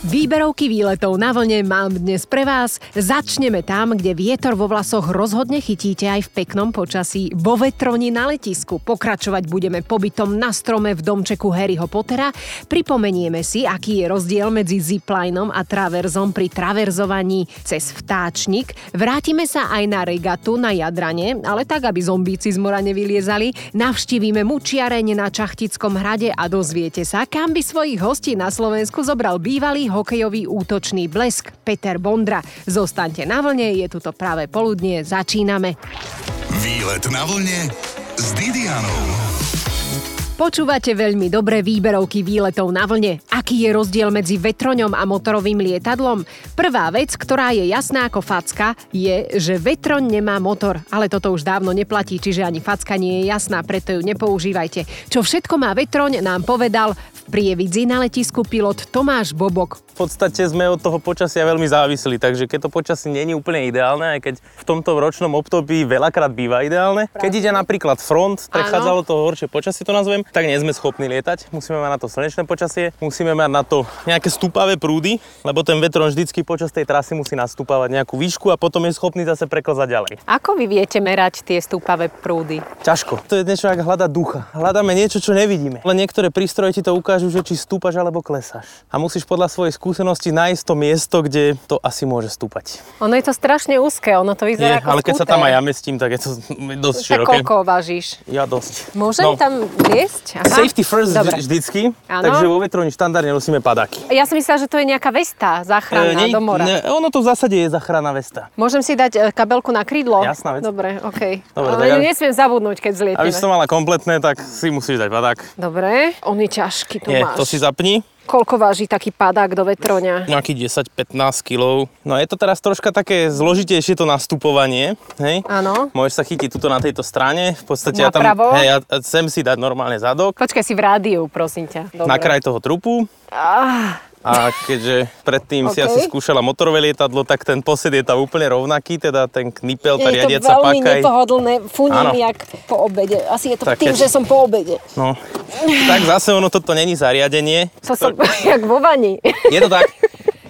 Výberovky výletov na vlne mám dnes pre vás. Začneme tam, kde vietor vo vlasoch rozhodne chytíte aj v peknom počasí. Vo vetroni na letisku pokračovať budeme pobytom na strome v domčeku Harryho Pottera. Pripomenieme si, aký je rozdiel medzi ziplinom a traverzom pri traverzovaní cez vtáčnik. Vrátime sa aj na regatu na Jadrane, ale tak, aby zombíci z mora nevyliezali. Navštívime mučiareň na Čachtickom hrade a dozviete sa, kam by svojich hostí na Slovensku zobral bývalý hokejový útočný blesk Peter Bondra. Zostaňte na vlne, je tu to práve poludnie, začíname. Výlet na vlne s Didianou. Počúvate veľmi dobré výberovky výletov na vlne. Aký je rozdiel medzi vetroňom a motorovým lietadlom? Prvá vec, ktorá je jasná ako facka, je, že vetroň nemá motor. Ale toto už dávno neplatí, čiže ani facka nie je jasná, preto ju nepoužívajte. Čo všetko má vetroň, nám povedal v prievidzi na letisku pilot Tomáš Bobok. V podstate sme od toho počasia veľmi závislí, takže keď to počasie je úplne ideálne, aj keď v tomto ročnom období veľakrát býva ideálne. Keď ide napríklad front, prechádzalo to horšie počasie, to nazvem, tak nie sme schopní lietať. Musíme mať na to slnečné počasie, musíme mať na to nejaké stúpavé prúdy, lebo ten vetron vždycky počas tej trasy musí nastúpavať nejakú výšku a potom je schopný zase preklzať ďalej. Ako vy viete merať tie stúpavé prúdy? Ťažko. To je niečo ako hľadať ducha. Hľadáme niečo, čo nevidíme. Ale niektoré prístroje ti to ukážu, že či stúpaš alebo klesáš. A musíš podľa svojej skúsenosti nájsť to miesto, kde to asi môže stúpať. Ono je to strašne úzke, ono to vyzerá Je, ako ale keď sa skúter. tam aj ja mestím, tak je to dosť Tak široké. koľko vážiš? Ja dosť. Môžem No. tam liesť? Aha. Safety first Dobre. vždy- vždycky, Áno. takže vo vetroni štandardne nosíme padáky. Ja som myslela, že to je nejaká vesta záchranná nie- do mora. ne, ono to v zásade je záchranná vesta. Môžem si dať e, kabelku na krídlo? Jasná vec. Dobre, okej. Dobre, Ale tak nesmiem zabudnúť, keď zlietime. Aby si to mala kompletné, tak si musíš dať padák. Dobre, on je ťažký, to Nie, máš. to si zapni. Koľko váži taký padák do vetroňa? Nejakých 10-15 kg. No je to teraz troška také zložitejšie to nastupovanie, hej? Áno. Môžeš sa chytiť tuto na tejto strane. V podstate ja tam, Napravo? hej, ja sem si dať normálne zadok, Počkaj si v rádiu, prosím ťa. Dobre. na kraj toho trupu. Ah, A keďže predtým si OK. asi skúšala motorové lietadlo, tak ten posed je tam úplne rovnaký, teda ten knipel, tá je to riadiaca veľmi nepohodlné, funím jak po obede. Asi je to Tak tým, keď- že som po obede. No, tak zase ono toto není zariadenie. To som jak vo vani. Je to tak.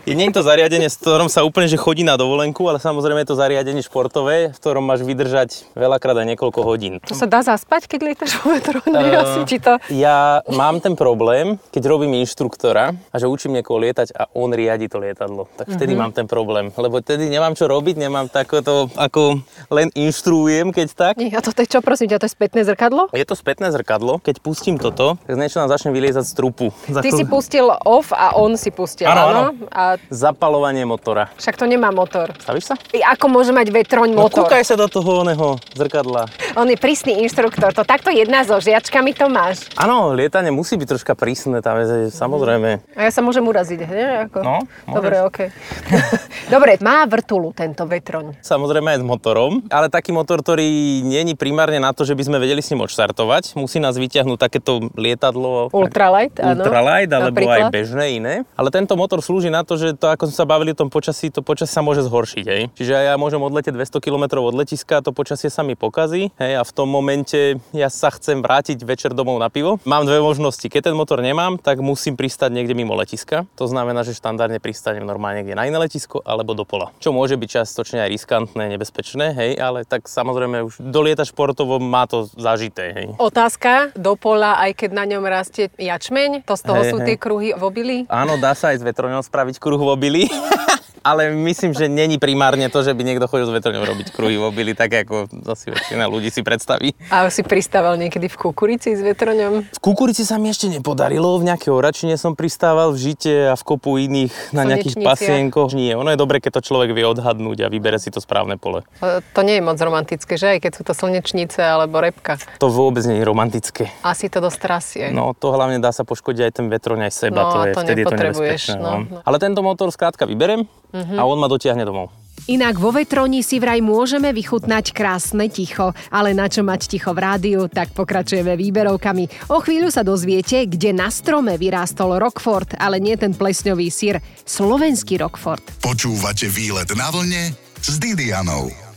Nie je to zariadenie, s ktorom sa úplne že chodí na dovolenku, ale samozrejme je to zariadenie športové, v ktorom máš vydržať veľakrát aj niekoľko hodín. To sa dá zaspať, keď lietaš vo vetrone? Eh, Asi či to... Ja mám ten problém, keď robím inštruktora a že učím niekoho lietať a on riadi to lietadlo, tak vtedy Mhm. mám ten problém, lebo vtedy nemám čo robiť, nemám takéto, ako len inštruujem, keď tak. Nie, a toto je čo, prosím ťa, to je spätné zrkadlo? Je to spätné zrkadlo, keď pustím toto, tak niečo nám začne vyliezať z trupu. Ty chvíľu- si pustil off a on si pustil, Áno, áno? áno. A Zapalovanie motora. však to nemá motor. Stavíš sa? I Ako môže mať vetroň No motor? kúkaj sa do toho oného zrkadla. On je prísny inštruktor, to takto jedná so žiačkami to máš. Áno, lietanie musí byť troška prísne, tam je samozrejme. A ja sa môžem uraziť, nie? Ako? No, Dobre, okej. Dobre, má vrtulu tento vetroň. Samozrejme aj s motorom, ale taký motor, ktorý není primárne na to, že by sme vedeli s ním odštartovať. Musí nás vyťahnuť takéto lietadlo. Ultralight, áno. Ultralight, alebo aj Napríklad. bežné iné. Ale tento motor slúži na to, že to, ako sme sa bavili o tom počasí, to počasie sa môže zhoršiť. Hej. Čiže ja môžem odletieť 200 km od letiska, to počasie sa mi pokazí hej, a v tom momente ja sa chcem vrátiť večer domov na pivo. Mám dve možnosti. Keď ten motor nemám, tak musím pristať niekde mimo letiska. To znamená, že štandardne pristanem normálne niekde na iné letisko alebo do pola. Čo môže byť častočne aj riskantné, nebezpečné, hej, ale tak samozrejme už dolieta športovo má to zažité. Hej. Otázka do pola, aj keď na ňom rastie jačmeň, to z toho Hej, sú hej. tie kruhy v obili? Áno, dá sa aj s vetroňou spraviť kruh v obili. Ale myslím, že není primárne to, že by niekto chodil s vetroňou robiť kruhy v obili, tak ako asi väčšina ľudí si predstaví. A si pristával niekedy v kukurici s vetroňom? V kukurici sa mi ešte nepodarilo, v nejakej oračine som pristával, v žite a v kopu iných na nejakých pasienkoch. Nie, ono je dobre, keď to človek vie odhadnúť a vybere si to správne pole. To nie je moc romantické, že? Aj keď sú to slnečnice alebo repka. To vôbec nie je romantické. Asi to dosť trasie. No to hlavne dá sa poškodiť aj ten vetroň, aj seba, No, to a je, to vtedy je to nebezpečné. no, No, no. Ale tento motor skrátka vyberem a on ma dotiahne domov. Inak vo vetroni si vraj môžeme vychutnať krásne ticho, ale na čo mať ticho v rádiu, tak pokračujeme výberovkami. O chvíľu sa dozviete, kde na strome vyrástol Rockford, ale nie ten plesňový sír, slovenský Rockford. Počúvate výlet na vlne s Didianou.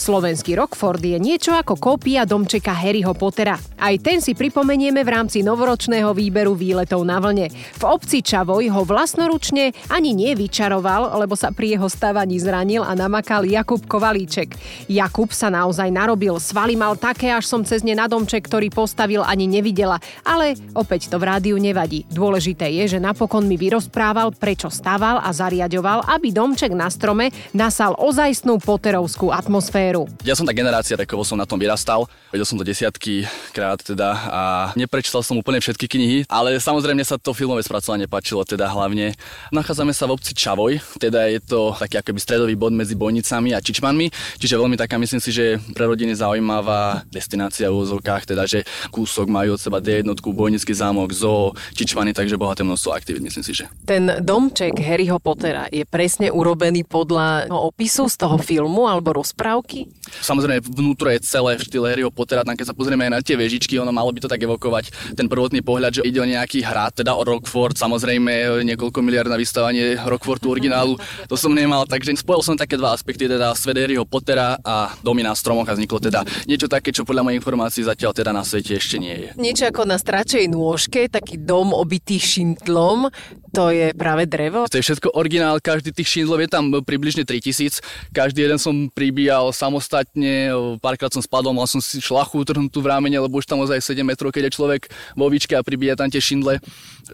Slovenský Rockford je niečo ako kópia domčeka Harryho Pottera. Aj ten si pripomenieme v rámci novoročného výberu výletov na vlne. V obci Čavoj ho vlastnoručne ani nevyčaroval, lebo sa pri jeho stavaní zranil a namakal Jakub Kovalíček. Jakub sa naozaj narobil, svaly mal také, až som cez ne na domček, ktorý postavil ani nevidela, ale opäť to v rádiu nevadí. Dôležité je, že napokon mi vyrozprával, prečo stával a zariadoval, aby domček na strome nasal ozajstnú poterovskú atmosféru. Ja som tá generácia, takovo som na tom vyrastal. Vedel som to desiatky krát teda a neprečítal som úplne všetky knihy, ale samozrejme sa to filmové spracovanie páčilo teda hlavne. Nachádzame sa v obci Čavoj, teda je to taký akoby stredový bod medzi Bojnicami a Čičmanmi, čiže veľmi taká myslím si, že pre rodiny zaujímavá destinácia v úzovkách, teda že kúsok majú od seba D1, Bojnický zámok, zoo, Čičmany, takže bohaté množstvo aktivít, myslím si, že. Ten domček Harryho Pottera je presne urobený podľa opisu z toho filmu alebo rozprávky? Samozrejme, vnútro je celé v štýle Harryho Pottera, tam keď sa pozrieme aj na tie vežičky, ono malo by to tak evokovať ten prvotný pohľad, že ide o nejaký hrad, teda o Rockford, samozrejme niekoľko miliard na vystavanie Rockfordu originálu, to som nemal, takže spojil som také dva aspekty, teda svet Harryho Pottera a domy na stromoch a vzniklo teda niečo také, čo podľa mojich informácií zatiaľ teda na svete ešte nie je. Niečo ako na stračej nôžke, taký dom obitý šintlom, to je práve drevo? To je všetko originál, každý tých šindlov je tam približne 3000. Každý jeden som pribíjal samostatne, párkrát som spadol, mal som si šlachu utrhnutú v rámene, lebo už tam ozaj 7 metrov, keď je človek vo výčke a pribíja tam tie šindle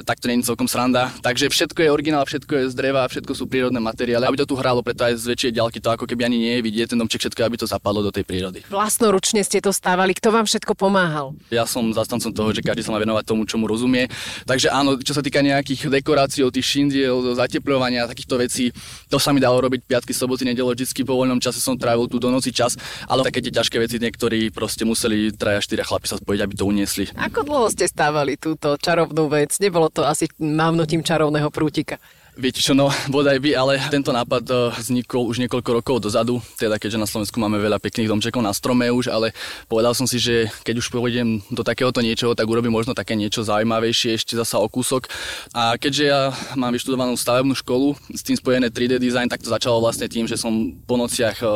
tak to nie je celkom sranda. Takže všetko je originál, všetko je z dreva, všetko sú prírodné materiály. Aby to tu hralo, preto aj z väčšej ďalky to ako keby ani nie je vidieť ten domček všetko, aby to zapadlo do tej prírody. Vlastnoručne ste to stávali, kto vám všetko pomáhal? Ja som zastancom toho, že každý sa má venovať tomu, čomu rozumie. Takže áno, čo sa týka nejakých dekorácií, tých šindiel, zateplovania takýchto vecí, to sa mi dalo robiť piatky, soboty, nedelo, vždy po voľnom čase som trávil tu do noci čas, ale také tie ťažké veci niektorí proste museli traja, štyria chlapi sa spojiť, aby to uniesli. Ako dlho ste stávali túto čarovnú vec? Nebolo to asi mávnutím čarovného prútika. Viete čo, no bodaj by, ale tento nápad eh, vznikol už niekoľko rokov dozadu, teda keďže na Slovensku máme veľa pekných domčekov na strome už, ale povedal som si, že keď už pôjdem do takéhoto niečoho, tak urobím možno také niečo zaujímavejšie ešte zasa o kúsok. A keďže ja mám vyštudovanú stavebnú školu, s tým spojené 3D design, tak to začalo vlastne tým, že som po nociach eh,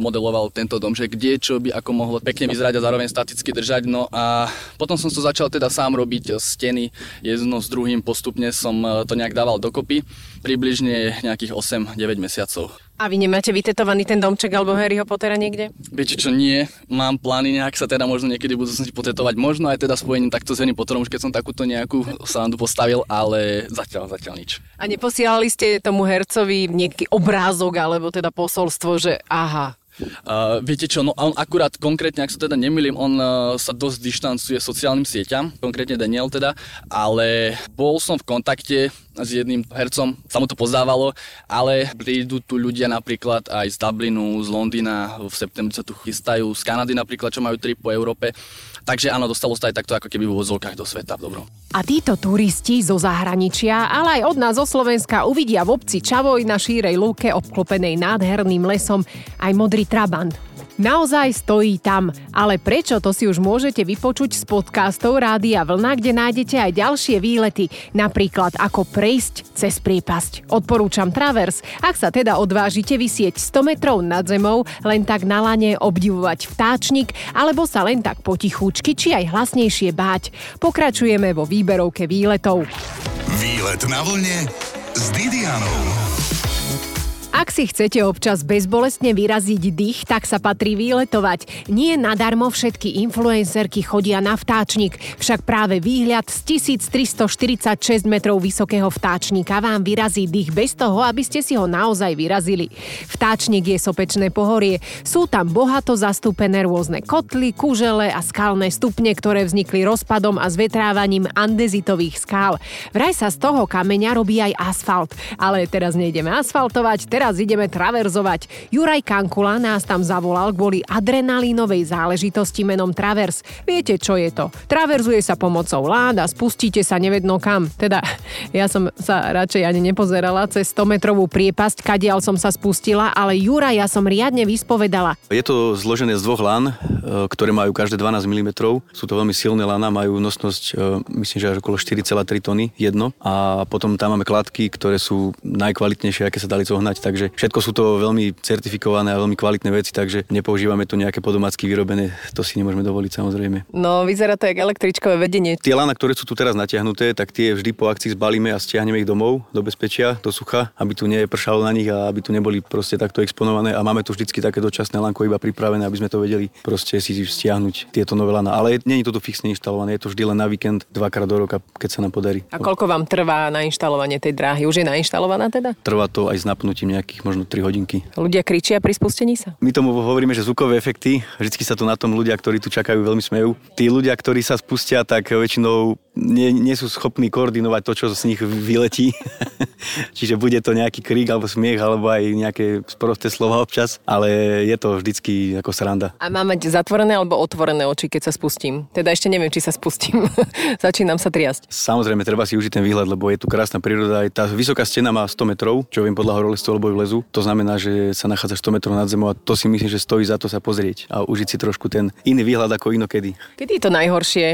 modeloval tento domček, kde čo by ako mohlo pekne vyzerať a zároveň staticky držať. No a potom som to začal teda sám robiť steny jedno s druhým, postupne som to nejak dával dokopy približne nejakých 8-9 mesiacov. A vy nemáte vytetovaný ten domček alebo Harryho Pottera niekde? Viete čo, nie. Mám plány nejak sa teda možno niekedy budú budúcnosti potetovať. Možno aj teda spojením takto s Harry Potterom, už keď som takúto nejakú sandu postavil, ale zatiaľ, zatiaľ nič. A neposielali ste tomu hercovi nejaký obrázok alebo teda posolstvo, že aha, Uh, viete čo, no on akurát konkrétne, ak sa teda nemýlim, on uh, sa dosť dištancuje sociálnym sieťam, konkrétne Daniel teda, ale bol som v kontakte s jedným hercom, sa mu to pozdávalo, ale prídu tu ľudia napríklad aj z Dublinu, z Londýna, v septembri sa tu chystajú, z Kanady napríklad, čo majú trip po Európe. Takže áno, dostalo sa aj takto ako keby v vozovkách do sveta v dobrom. A títo turisti zo zahraničia, ale aj od nás zo Slovenska uvidia v obci Čavoj na šírej lúke obklopenej nádherným lesom aj modrý trabant naozaj stojí tam. Ale prečo, to si už môžete vypočuť z podcastov Rádia Vlna, kde nájdete aj ďalšie výlety, napríklad ako prejsť cez priepasť. Odporúčam Travers, ak sa teda odvážite vysieť 100 metrov nad zemou, len tak na lane obdivovať vtáčnik, alebo sa len tak potichúčky, či aj hlasnejšie báť. Pokračujeme vo výberovke výletov. Výlet na vlne s Didianou. Ak si chcete občas bezbolestne vyraziť dých, tak sa patrí výletovať. Nie nadarmo všetky influencerky chodia na vtáčnik, však práve výhľad z 1346 metrov vysokého vtáčnika vám vyrazí dých bez toho, aby ste si ho naozaj vyrazili. Vtáčnik je sopečné pohorie. Sú tam bohato zastúpené rôzne kotly, kužele a skalné stupne, ktoré vznikli rozpadom a zvetrávaním andezitových skál. Vraj sa z toho kameňa robí aj asfalt. Ale teraz nejdeme asfaltovať, teraz teraz ideme traverzovať. Juraj Kankula nás tam zavolal kvôli adrenalínovej záležitosti menom Travers. Viete, čo je to? Traverzuje sa pomocou lád a spustíte sa nevedno kam. Teda, ja som sa radšej ani nepozerala cez 100 metrovú priepasť, kadiaľ som sa spustila, ale Juraj ja som riadne vyspovedala. Je to zložené z dvoch lán, e, ktoré majú každé 12 mm. Sú to veľmi silné lana, majú nosnosť, e, myslím, že až okolo 4,3 tony jedno. A potom tam máme kladky, ktoré sú najkvalitnejšie, aké sa dali zohnať, takže takže všetko sú to veľmi certifikované a veľmi kvalitné veci, takže nepoužívame to nejaké podomácky vyrobené, to si nemôžeme dovoliť samozrejme. No, vyzerá to jak električkové vedenie. Tie lana, ktoré sú tu teraz natiahnuté, tak tie vždy po akcii zbalíme a stiahneme ich domov, do bezpečia, do sucha, aby tu nepršalo na nich a aby tu neboli proste takto exponované a máme tu vždycky také dočasné lanko iba pripravené, aby sme to vedeli proste si stiahnuť tieto nové lana. Ale nie je to tu fixne inštalované, je to vždy len na víkend, dvakrát do roka, keď sa nám podarí. A koľko vám trvá na inštalovanie tej dráhy? Už je nainštalovaná teda? Trvá to aj s napnutím nejakých možno 3 hodinky. Ľudia kričia pri spustení sa? My tomu hovoríme, že zvukové efekty. Vždycky sa to na tom ľudia, ktorí tu čakajú, veľmi smejú. Tí ľudia, ktorí sa spustia, tak väčšinou nie, nie sú schopní koordinovať to, čo z nich vyletí. Čiže bude to nejaký krík alebo smiech, alebo aj nejaké sprosté slova občas, ale je to vždycky ako sranda. A mám mať zatvorené alebo otvorené oči, keď sa spustím? Teda ešte neviem, či sa spustím. Začínam sa triasť. Samozrejme, treba si užiť ten výhľad, lebo je tu krásna príroda. Aj tá vysoká stena má 100 metrov, čo viem podľa horolezcov alebo vlezu. To znamená, že sa nachádza 100 metrov nad zemou a to si myslím, že stojí za to sa pozrieť a užiť si trošku ten iný výhľad ako inokedy. Kedy je to najhoršie?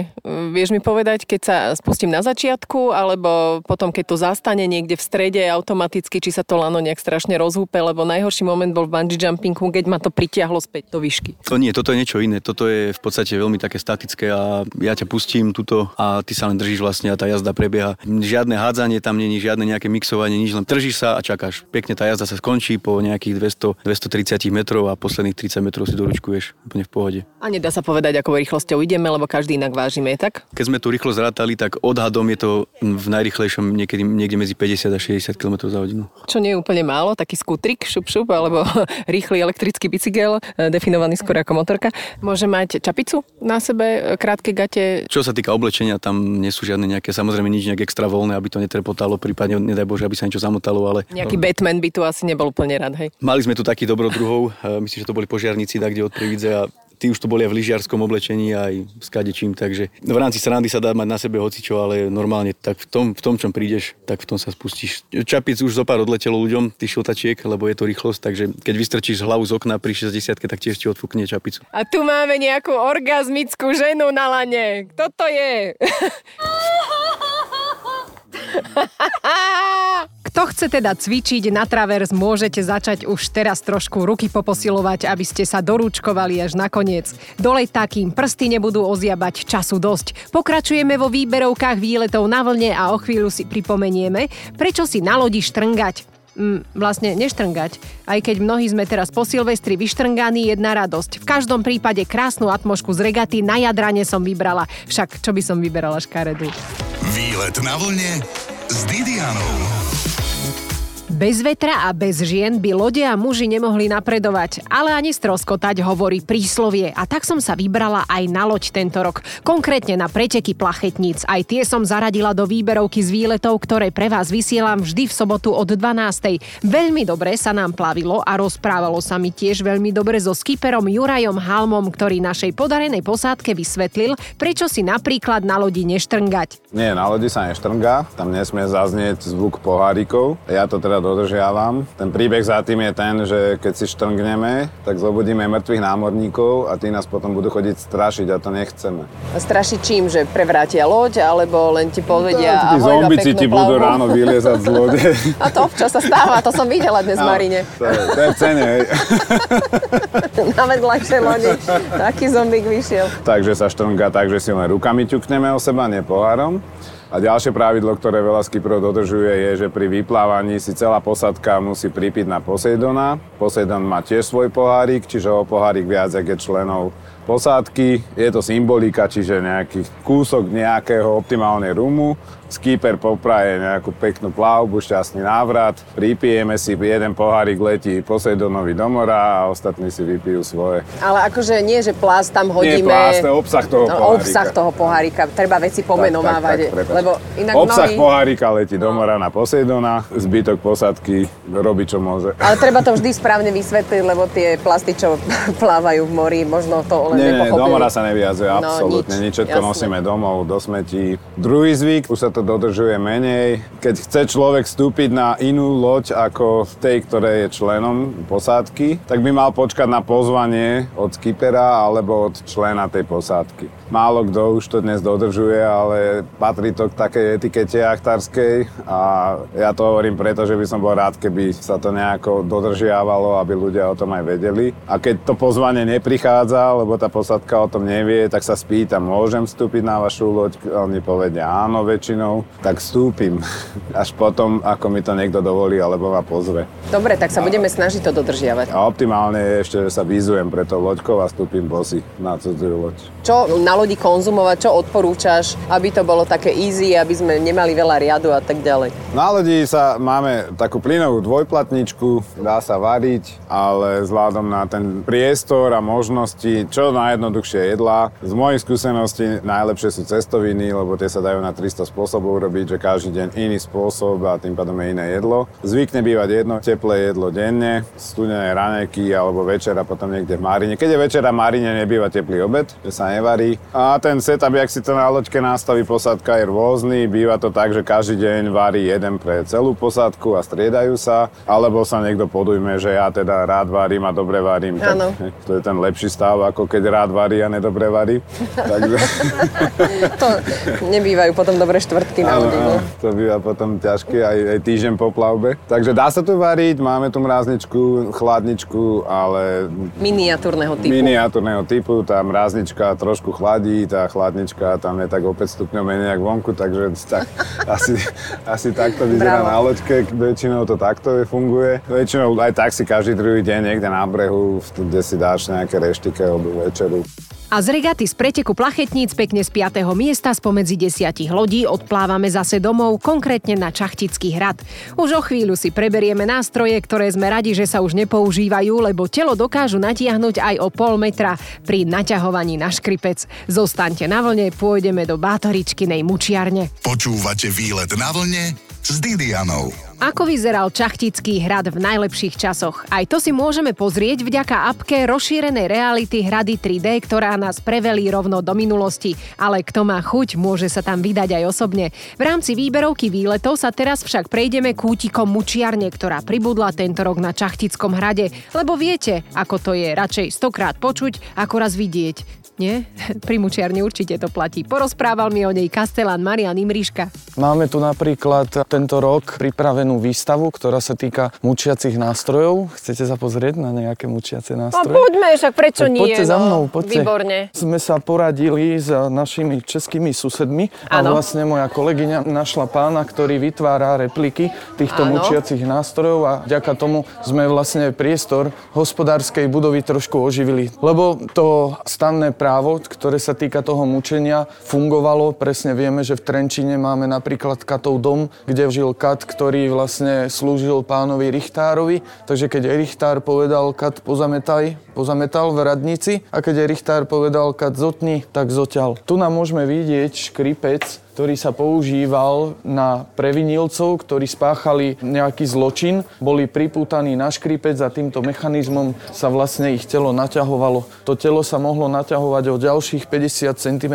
Vieš mi povedať, keď sa spustím na začiatku, alebo potom, keď to zastane niekde v strede automaticky, či sa to lano nejak strašne rozhúpe, lebo najhorší moment bol v bungee jumpingu, keď ma to pritiahlo späť do výšky. To nie, toto je niečo iné. Toto je v podstate veľmi také statické a ja ťa pustím tuto a ty sa len držíš vlastne a tá jazda prebieha. Žiadne hádzanie tam není, žiadne nejaké mixovanie, nič, len držíš sa a čakáš. Pekne tá jazda sa skončí po nejakých 200, 230 metrov a posledných 30 metrov si doručkuješ úplne v pohode. A nedá sa povedať, ako rýchlosťou ideme, lebo každý inak vážime, tak? Keď sme tu rýchlo zrátali, tak odhadom je to v najrychlejšom niekedy niekde medzi 50 a 60 km za hodinu. Čo nie je úplne málo, taký skutrik, šup šup, alebo rýchly elektrický bicykel, e, definovaný skôr ako motorka. Môže mať čapicu na sebe, e, krátke gate. Čo sa týka oblečenia, tam nie sú žiadne nejaké, samozrejme nič nejak extra voľné, aby to netrepotalo, prípadne nedaj Bože, aby sa niečo zamotalo, ale... Nejaký Batman by tu asi nebol úplne rád, hej? Mali sme tu takých dobrodruhov, e, myslím, že to boli požiarníci, tak kde od Prividze a tí už to boli v lyžiarskom oblečení aj s kadečím, takže v rámci srandy sa dá mať na sebe hocičo, ale normálne tak v tom, v tom čom prídeš, tak v tom sa spustíš. Čapic už zopár odletelo ľuďom, ty šiltačiek, lebo je to rýchlosť, takže keď vystrčíš hlavu z okna pri 60 tak tiež ti odfúkne čapicu. A tu máme nejakú orgazmickú ženu na lane. Kto to je? Kto chce teda cvičiť na travers, môžete začať už teraz trošku ruky poposilovať, aby ste sa dorúčkovali až nakoniec. Dole takým prsty nebudú oziabať času dosť. Pokračujeme vo výberovkách výletov na vlne a o chvíľu si pripomenieme, prečo si na lodi štrngať mm, vlastne neštrngať. Aj keď mnohí sme teraz po Silvestri vyštrnganí, jedna radosť. V každom prípade krásnu atmošku z regaty na Jadrane som vybrala. Však čo by som vyberala škaredu? Výlet na vlne s Didianou. Bez vetra a bez žien by lode a muži nemohli napredovať, ale ani stroskotať, hovorí príslovie. A tak som sa vybrala aj na loď tento rok. Konkrétne na preteky plachetníc. Aj tie som zaradila do výberovky z výletov, ktoré pre vás vysielam vždy v sobotu od 12. Veľmi dobre sa nám plavilo a rozprávalo sa mi tiež veľmi dobre so skiperom Jurajom Halmom, ktorý našej podarenej posádke vysvetlil, prečo si napríklad na lodi neštrngať. Nie, na lodi sa neštrngá, tam nesmie zaznieť zvuk pohárikov. Ja to teda dodržiavam. Ten príbeh za tým je ten, že keď si štrngneme, tak zobudíme mŕtvych námorníkov a tí nás potom budú chodiť strašiť a to nechceme. A strašiť čím? Že prevrátia loď, alebo len ti povedia... No, zombici ti budú ráno vyliezať z lode. A to občas sa stáva, to som videla dnes no, Marine. To, je, to je v cene, hej. Na vedľajšej lodi taký zombík vyšiel. Takže sa štrnga tak, že si len rukami ťukneme o seba, nie pohárom. A ďalšie pravidlo, ktoré veľa skiprov dodržuje, je, že pri vyplávaní si celá posadka musí pripiť na Poseidona. Poseidon má tiež svoj pohárik, čiže o pohárik viac, jak je členov posádky. Je to symbolika, čiže nejaký kúsok nejakého optimálnej rumu skýper popraje nejakú peknú plavbu, šťastný návrat, pripijeme si, jeden pohárik letí Poseidonovi do mora a ostatní si vypijú svoje. Ale akože nie, že plast tam hodíme... Nie plast, to obsah toho no, pohárika. Obsah toho pohárika, treba veci pomenovávať, tak, tak, tak, lebo inak Obsah mnohí... pohárika letí do mora na Poseidona, zbytok posadky robí čo môže. Ale treba to vždy správne vysvetliť, lebo tie plasty, čo plávajú v mori, možno to len Nie, nie, nepochopili. do mora sa nevyjazuje, No, absolútne. nič, nič, všetko jasné. nosíme domov, do smetí. Druhý zvyk, už sa to dodržuje menej. Keď chce človek vstúpiť na inú loď ako tej, ktoré je členom posádky, tak by mal počkať na pozvanie od skipera alebo od člena tej posádky. Málo kto už to dnes dodržuje, ale patrí to k takej etikete jachtarskej a ja to hovorím preto, že by som bol rád, keby sa to nejako dodržiavalo, aby ľudia o tom aj vedeli. A keď to pozvanie neprichádza, lebo tá posádka o tom nevie, tak sa spýtam, môžem vstúpiť na vašu loď? Oni povedia áno väčšinou, tak vstúpim. Až potom, ako mi to niekto dovolí alebo ma pozve. Dobre, tak sa budeme snažiť to dodržiavať. A optimálne je ešte, že sa výzujem pre tou loďkou a vstúpim bosy na cudziu loď. Čo na lodi konzumovať, čo odporúčaš, aby to bolo také easy, aby sme nemali veľa riadu a tak ďalej. Na lodi sa máme takú plynovú dvojplatničku, dá sa variť, ale vzhľadom na ten priestor a možnosti, čo najjednoduchšie jedlá. Z mojich skúseností najlepšie sú cestoviny, lebo tie sa dajú na 300 spôsobov robiť, že každý deň iný spôsob a tým pádom je iné jedlo. Zvykne bývať jedno teplé jedlo denne, studené raňajky alebo večera potom niekde v Marine. Keď je večera v Marine, nebýva teplý obed, že sa nevarí. A ten setup, jak si to na loďke nastaví, posádka je rôzny. Býva to tak, že každý deň varí jeden pre celú posádku a striedajú sa. Alebo sa niekto podujme, že ja teda rád varím a dobre varím. Tak, to je ten lepší stav, ako keď rád varí a nedobre varí. Takže, To nebývajú potom dobré štvrtky na lodi. No. to býva potom ťažké aj, aj týždeň po plavbe. Takže dá sa tu variť, máme tu mrazničku, chladničku, ale Miniatúrneho typu. miniatúrneho typu, tá mraznička trošku chladí, tá chladnička tam je tak o 5 stupňov menej ako vonku, takže tak, asi, asi takto vyzerá Bravo. na loďke, väčšinou to takto je, funguje. Väčšinou aj tak si každý druhý deň niekde na brehu, kde si dáš nejaké reštike alebo večeru. A z regaty z preteku plachetníc pekne z 5. miesta spomedzi desiatich lodí odplávame zase domov, konkrétne na Čachtický hrad. Už o chvíľu si preberieme nástroje, ktoré sme radi, že sa už nepoužívajú, lebo telo dokážu natiahnuť aj o pol metra pri naťahovaní na škripec. Zostaňte na vlne, pôjdeme do Bátoričkinej mučiarne. Počúvate výlet na vlne s Didianou. Ako vyzeral Čachtický hrad v najlepších časoch? Aj to si môžeme pozrieť vďaka apke rozšírenej reality hrady 3D, ktorá nás prevelí rovno do minulosti. Ale kto má chuť, môže sa tam vydať aj osobne. V rámci výberovky výletov sa teraz však prejdeme kútikom mučiarne, ktorá pribudla tento rok na Čachtickom hrade. Lebo viete, ako to je radšej stokrát počuť, ako raz vidieť. Nie? Pri mučiarni určite to platí. Porozprával mi o nej kastelán Marian Imriška. Máme tu napríklad tento rok pripravenú výstavu, ktorá sa týka mučiacich nástrojov. Chcete sa pozrieť na nejaké mučiace No nástroje? poďme, však prečo Tak nie? Poďte za no. mnou, poďte. Výborne. Sme sa poradili s našimi českými susedmi a Áno. vlastne moja kolegyňa našla pána, ktorý vytvára repliky týchto Áno. mučiacich nástrojov a vďaka tomu sme vlastne priestor hospodárskej budovy trošku oživili. Lebo to stanné právo, ktoré sa týka toho mučenia, fungovalo. Presne vieme, že v Trenčine máme napríklad Katov dom, kde žil Kat, ktorý vlastne slúžil pánovi Richtárovi. Takže keď Richtár povedal Kat pozametaj, pozametal v radnici a keď Richtár povedal Kat zotni, tak zoťal. Tu nám môžeme vidieť škripec, ktorý sa používal na previnilcov, ktorí spáchali nejaký zločin, boli pripútaní na škripec a týmto mechanizmom sa vlastne ich telo naťahovalo. To telo sa mohlo naťahovať o ďalších 50 cm,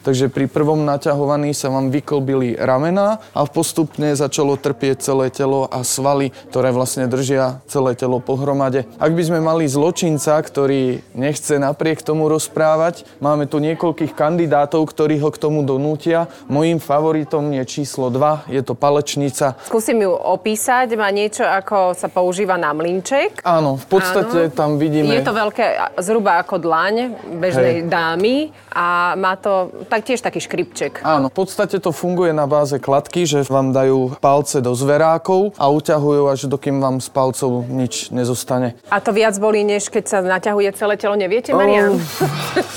takže pri prvom naťahovaní sa vám vyklbili ramená a postupne začalo trpieť celé telo a svaly, ktoré vlastne držia celé telo pohromade. Ak by sme mali zločinca, ktorý nechce napriek tomu rozprávať, máme tu niekoľkých kandidátov, ktorí ho k tomu donútia. Mojím favoritom je číslo 2, je to palečnica. Skúsim ju opísať. Má niečo, ako sa používa na mlinček. Áno, v podstate Áno. tam vidíme... Je to veľké, zhruba ako dlaň bežnej Hej. dámy a má to taktiež taký škripček. Áno, v podstate to funguje na báze kladky, že vám dajú palce do zverákov a uťahujú až dokým vám z palcov nič nezostane. A to viac bolí, než keď sa naťahuje celé telo, neviete, Marian?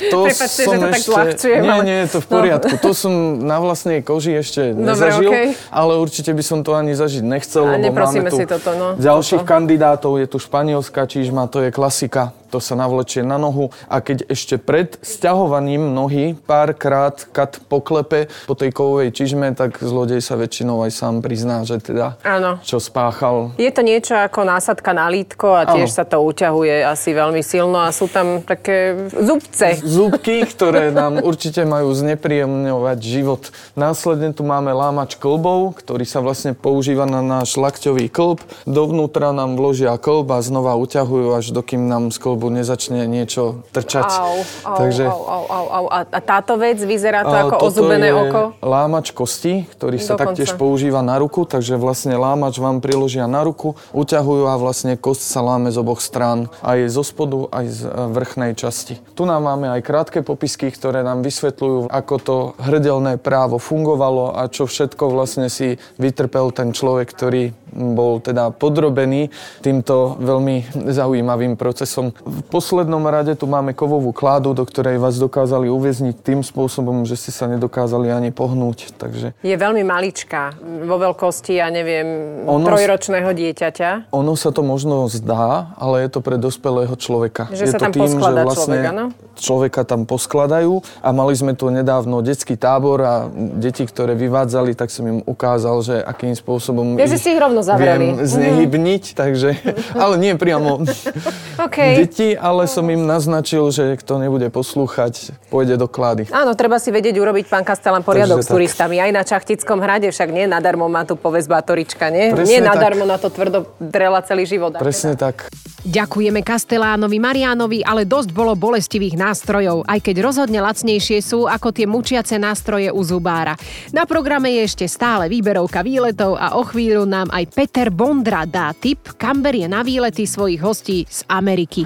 To Prepáčte, som že to tak ešte... zľahčujem, Nie, ale- nie, je to v No. poriadku. To som na vlastnej koži ešte Dobre, nezažil, okej. ale určite by som to ani zažiť nechcel, A neprosíme si toto, no. ďalších Toto. kandidátov. Je tu španielská čížma, to je klasika. To sa navlečie na nohu a keď ešte pred sťahovaním nohy párkrát kat poklepe po tej kovovej čižme, tak zlodej sa väčšinou aj sám prizná, že teda Áno. čo spáchal. Je to niečo ako násadka na lítko a tiež Áno. sa to uťahuje asi veľmi silno a sú tam také zubce. Zúbky, ktoré nám určite majú znepríjemňovať život. Následne tu máme lámač klbov, ktorý sa vlastne používa na náš lakťový klb. Dovnútra nám vložia klb a znova uťahujú, až dokým nám z klbu nezačne niečo trčať. Au, au, Takže au, au, au, au. A, táto vec vyzerá to ako ozubené je oko? lámač kosti, ktorý sa Dokonca. taktiež používa na ruku, takže vlastne lámač vám priložia na ruku, uťahujú a vlastne kosť sa láme z oboch strán, aj zo spodu, aj z e, vrchnej časti. Tu nám máme aj krátke popisky, ktoré nám vysvetľujú, ako to hrdelné právo fungovalo a čo všetko vlastne si vytrpel ten človek, ktorý bol teda podrobený týmto veľmi zaujímavým procesom. V poslednom rade tu máme kovovú kládu, do ktorej vás dokázali uväzniť tým spôsobom, že ste sa nedokázali ani pohnúť. Takže Je veľmi maličká, vo veľkosti, ja neviem, Ono- trojročného dieťaťa. ono sa to možno zdá, ale je to pre dospelého človeka. Že je sa to tam poskladá človek, áno? človeka tam poskladajú a mali sme tu nedávno detský tábor a deti, ktoré vyvádzali, tak som im ukázal, že akým spôsobom Ja, že si ich rovno zavreli. viem znehybniť, takže, ale nie priamo OK. deti, ale som im naznačil, že kto nebude poslúchať, pôjde do klady. Áno, treba si vedieť urobiť, pán Kastelan, poriadok Takže s tak. turistami. Aj na Čachtickom hrade, však nie nadarmo má tu povesť Batorička, nie? Presne nie tak. nadarmo na to tvrdo drela celý život. Presne tak. Ďakujeme Kastelánovi, Mariánovi, ale dosť bolo bolestivých nástrojov, aj keď rozhodne lacnejšie sú ako tie mučiace nástroje u zubára. Na programe je ešte stále výberovka výletov a o chvíľu nám aj Peter Bondra dá tip, kam berie na výlety svojich hostí z Ameriky.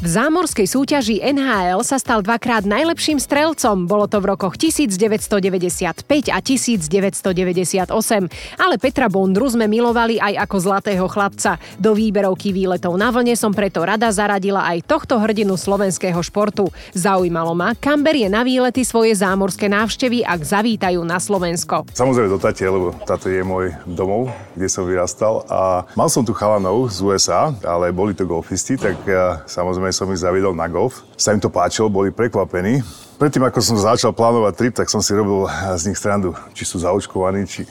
V zámorskej súťaži NHL sa stal dvakrát najlepším strelcom. Bolo to v rokoch 1995 a 1998. Ale Petra Bondru sme milovali aj ako zlatého chlapca. Do výberovky výletov na vlne som preto rada zaradila aj tohto hrdinu slovenského športu. Zaujímalo ma, kam berie na výlety svoje zámorské návštevy, ak zavítajú na Slovensko. Samozrejme do Tatie, lebo táto je môj domov, kde som vyrastal a mal som tu chalanov z USA, ale boli to golfisti, tak samozrejme som ich zaviedol na golf. Sa im to páčilo, boli prekvapení. Predtým, ako som začal plánovať trip, tak som si robil z nich strandu, či sú zaočkovaní, či...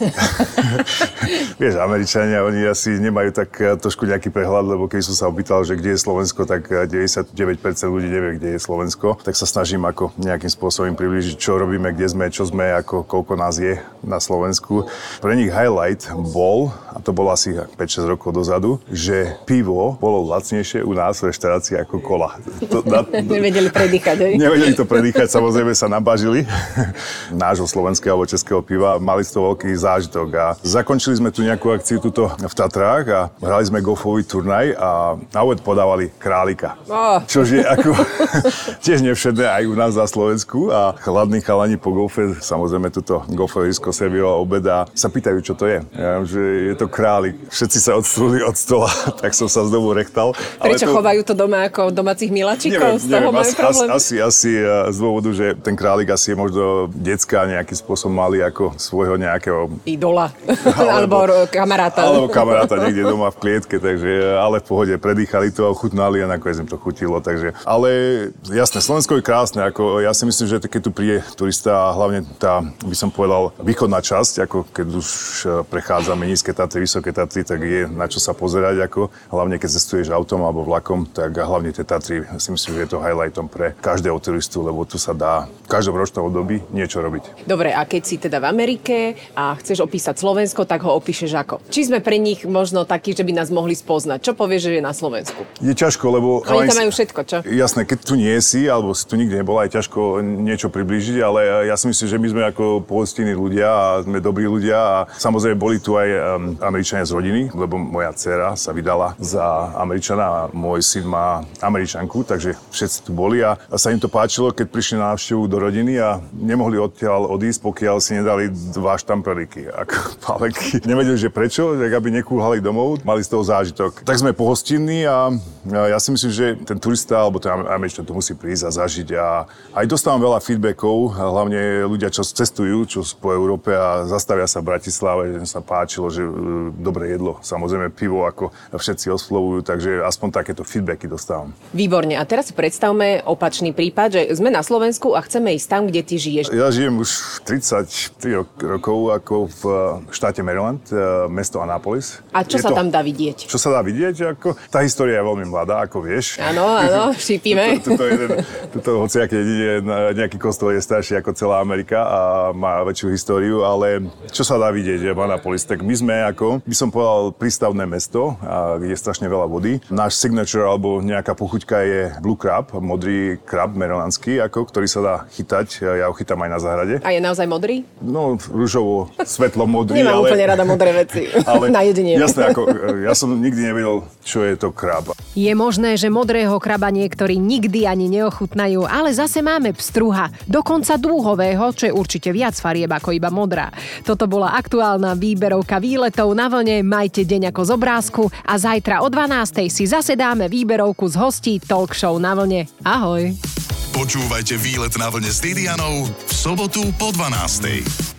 Vieš, Američania, oni asi nemajú tak eh, trošku nejaký prehľad, lebo keď som sa opýtal, že kde je Slovensko, tak eh, 99% ľudí nevie, kde je Slovensko. Tak sa snažím ako nejakým spôsobom priblížiť, čo robíme, kde sme, čo sme, ako koľko nás je na Slovensku. Pre nich highlight bol, a to bolo asi 5-6 rokov dozadu, že pivo bolo lacnejšie u nás v reštaurácii ako kola. To, na, Nevedeli predýchať, hej? Nevedeli to predýchať, samozrejme sa nabažili nášho slovenského alebo českého piva. Mali z toho veľký zážitok a zakončili sme tu nejakú akciu tuto v Tatrách a hrali sme golfový turnaj a na úvod podávali králika. Oh. Čož je ako tiež nevšedné aj u nás na Slovensku a chladní chalani po golfe, samozrejme tuto golfové risko servilo obed a sa pýtajú, čo to je. Ja, že je to králik. Všetci sa odstruli od stola, tak som sa znovu rechtal. Prečo to- chovajú to doma ako domácich miláčikov? Z toho majú asi, problém? asi, asi eh, z dôvodu, že ten králik asi je možno decka nejakým spôsobom mali ako svojho nejakého Idola. Alebo, ro- kamaráta. alebo kamaráta niekde doma v klietke, takže ale v pohode predýchali to, ochutnali a nakoniec im to chutilo, takže ale jasné, Slovensko je krásne, ako ja si myslím, že keď tu príde turista a hlavne tá, by som povedal, východná časť, ako keď už eh, prechádzame nízke Tatry, vysoké Tatry, tak je na čo sa pozerať, ako hlavne keď cestuješ autom alebo vlakom, tak a hlavne tie Tatry, si myslím, že je to highlightom pre každého turistu, lebo tu sa dá v každom ročnom období niečo robiť. Dobre, a keď si teda v Amerike a chceš opísať Slovensko, tak ho opíšeš ako? Či sme pre nich možno takí, že by nás mohli spoznať? Čo povieš, že je na Slovensku? Je ťažko, lebo... Oni tam majú všetko, čo? Jasné, keď tu nie si, alebo si tu nikdy nebol, aj ťažko niečo priblížiť, ale ja si myslím, že my sme ako pohostinní ľudia a sme dobrí ľudia a samozrejme boli tu aj um, Američania z rodiny, lebo moja dcera sa vydala za Američana a môj syn má Američanku, takže všetci tu boli a, a sa im to páčilo, keď prišli na návštevu do rodiny a nemohli odtiaľ odísť, pokiaľ si nedali dva štampreliky, ako paleky. Nevedeli, že prečo, tak aby nekúhali domov, mali z toho zážitok. Tak sme pohostinní a Ja si myslím, že ten turista alebo ten Američan to musí prísť a zažiť a aj dostávam veľa feedbackov, hlavne ľudia, čo cestujú, čo po Európe a zastavia sa v Bratislave, že sa páčilo, že e, dobré jedlo. Samozrejme pivo, ako všetci oslovujú, takže aspoň takéto feedbacky dostávam. Výborne. A teraz si predstavme opačný prípad, že sme na Slovensku a chceme ísť tam, kde ty žiješ. Ja žijem už 33 rokov ako v štáte Maryland, e, mesto Annapolis. A čo Je sa to- tam dá vidieť? Čo sa dá vidieť? Ako, tá história je veľmi mladá, ako vieš. Áno, áno, šípime. Tuto, jeden, tuto dedine, nejaký kostol je starší ako celá Amerika a má väčšiu históriu, ale čo sa dá vidieť v Annapolis? Tak my sme ako, by som povedal, prístavné mesto, a kde je strašne veľa vody. Náš signature alebo nejaká pochuťka je blue crab, modrý krab merelandský, ako, ktorý sa dá chytať. Ja ho chytám aj na záhrade. A je naozaj modrý? No, rúžovo, svetlo modrý, Nemám ale... úplne rada modré veci. Na jedenie. Jasné, ako, ja som nikdy nevedel, čo je to krab. Je možné, že modrého kraba niektorí nikdy ani neochutnajú, ale zase máme pstruha, dokonca dúhového, čo je určite viac farieb ako iba modrá. Toto bola aktuálna výberovka výletov na vlne, majte deň ako z obrázku a zajtra o 12. si zase dáme výberovku z hostí Talk Show na vlne. Ahoj! Počúvajte výlet na vlne s Didianou v sobotu po 12.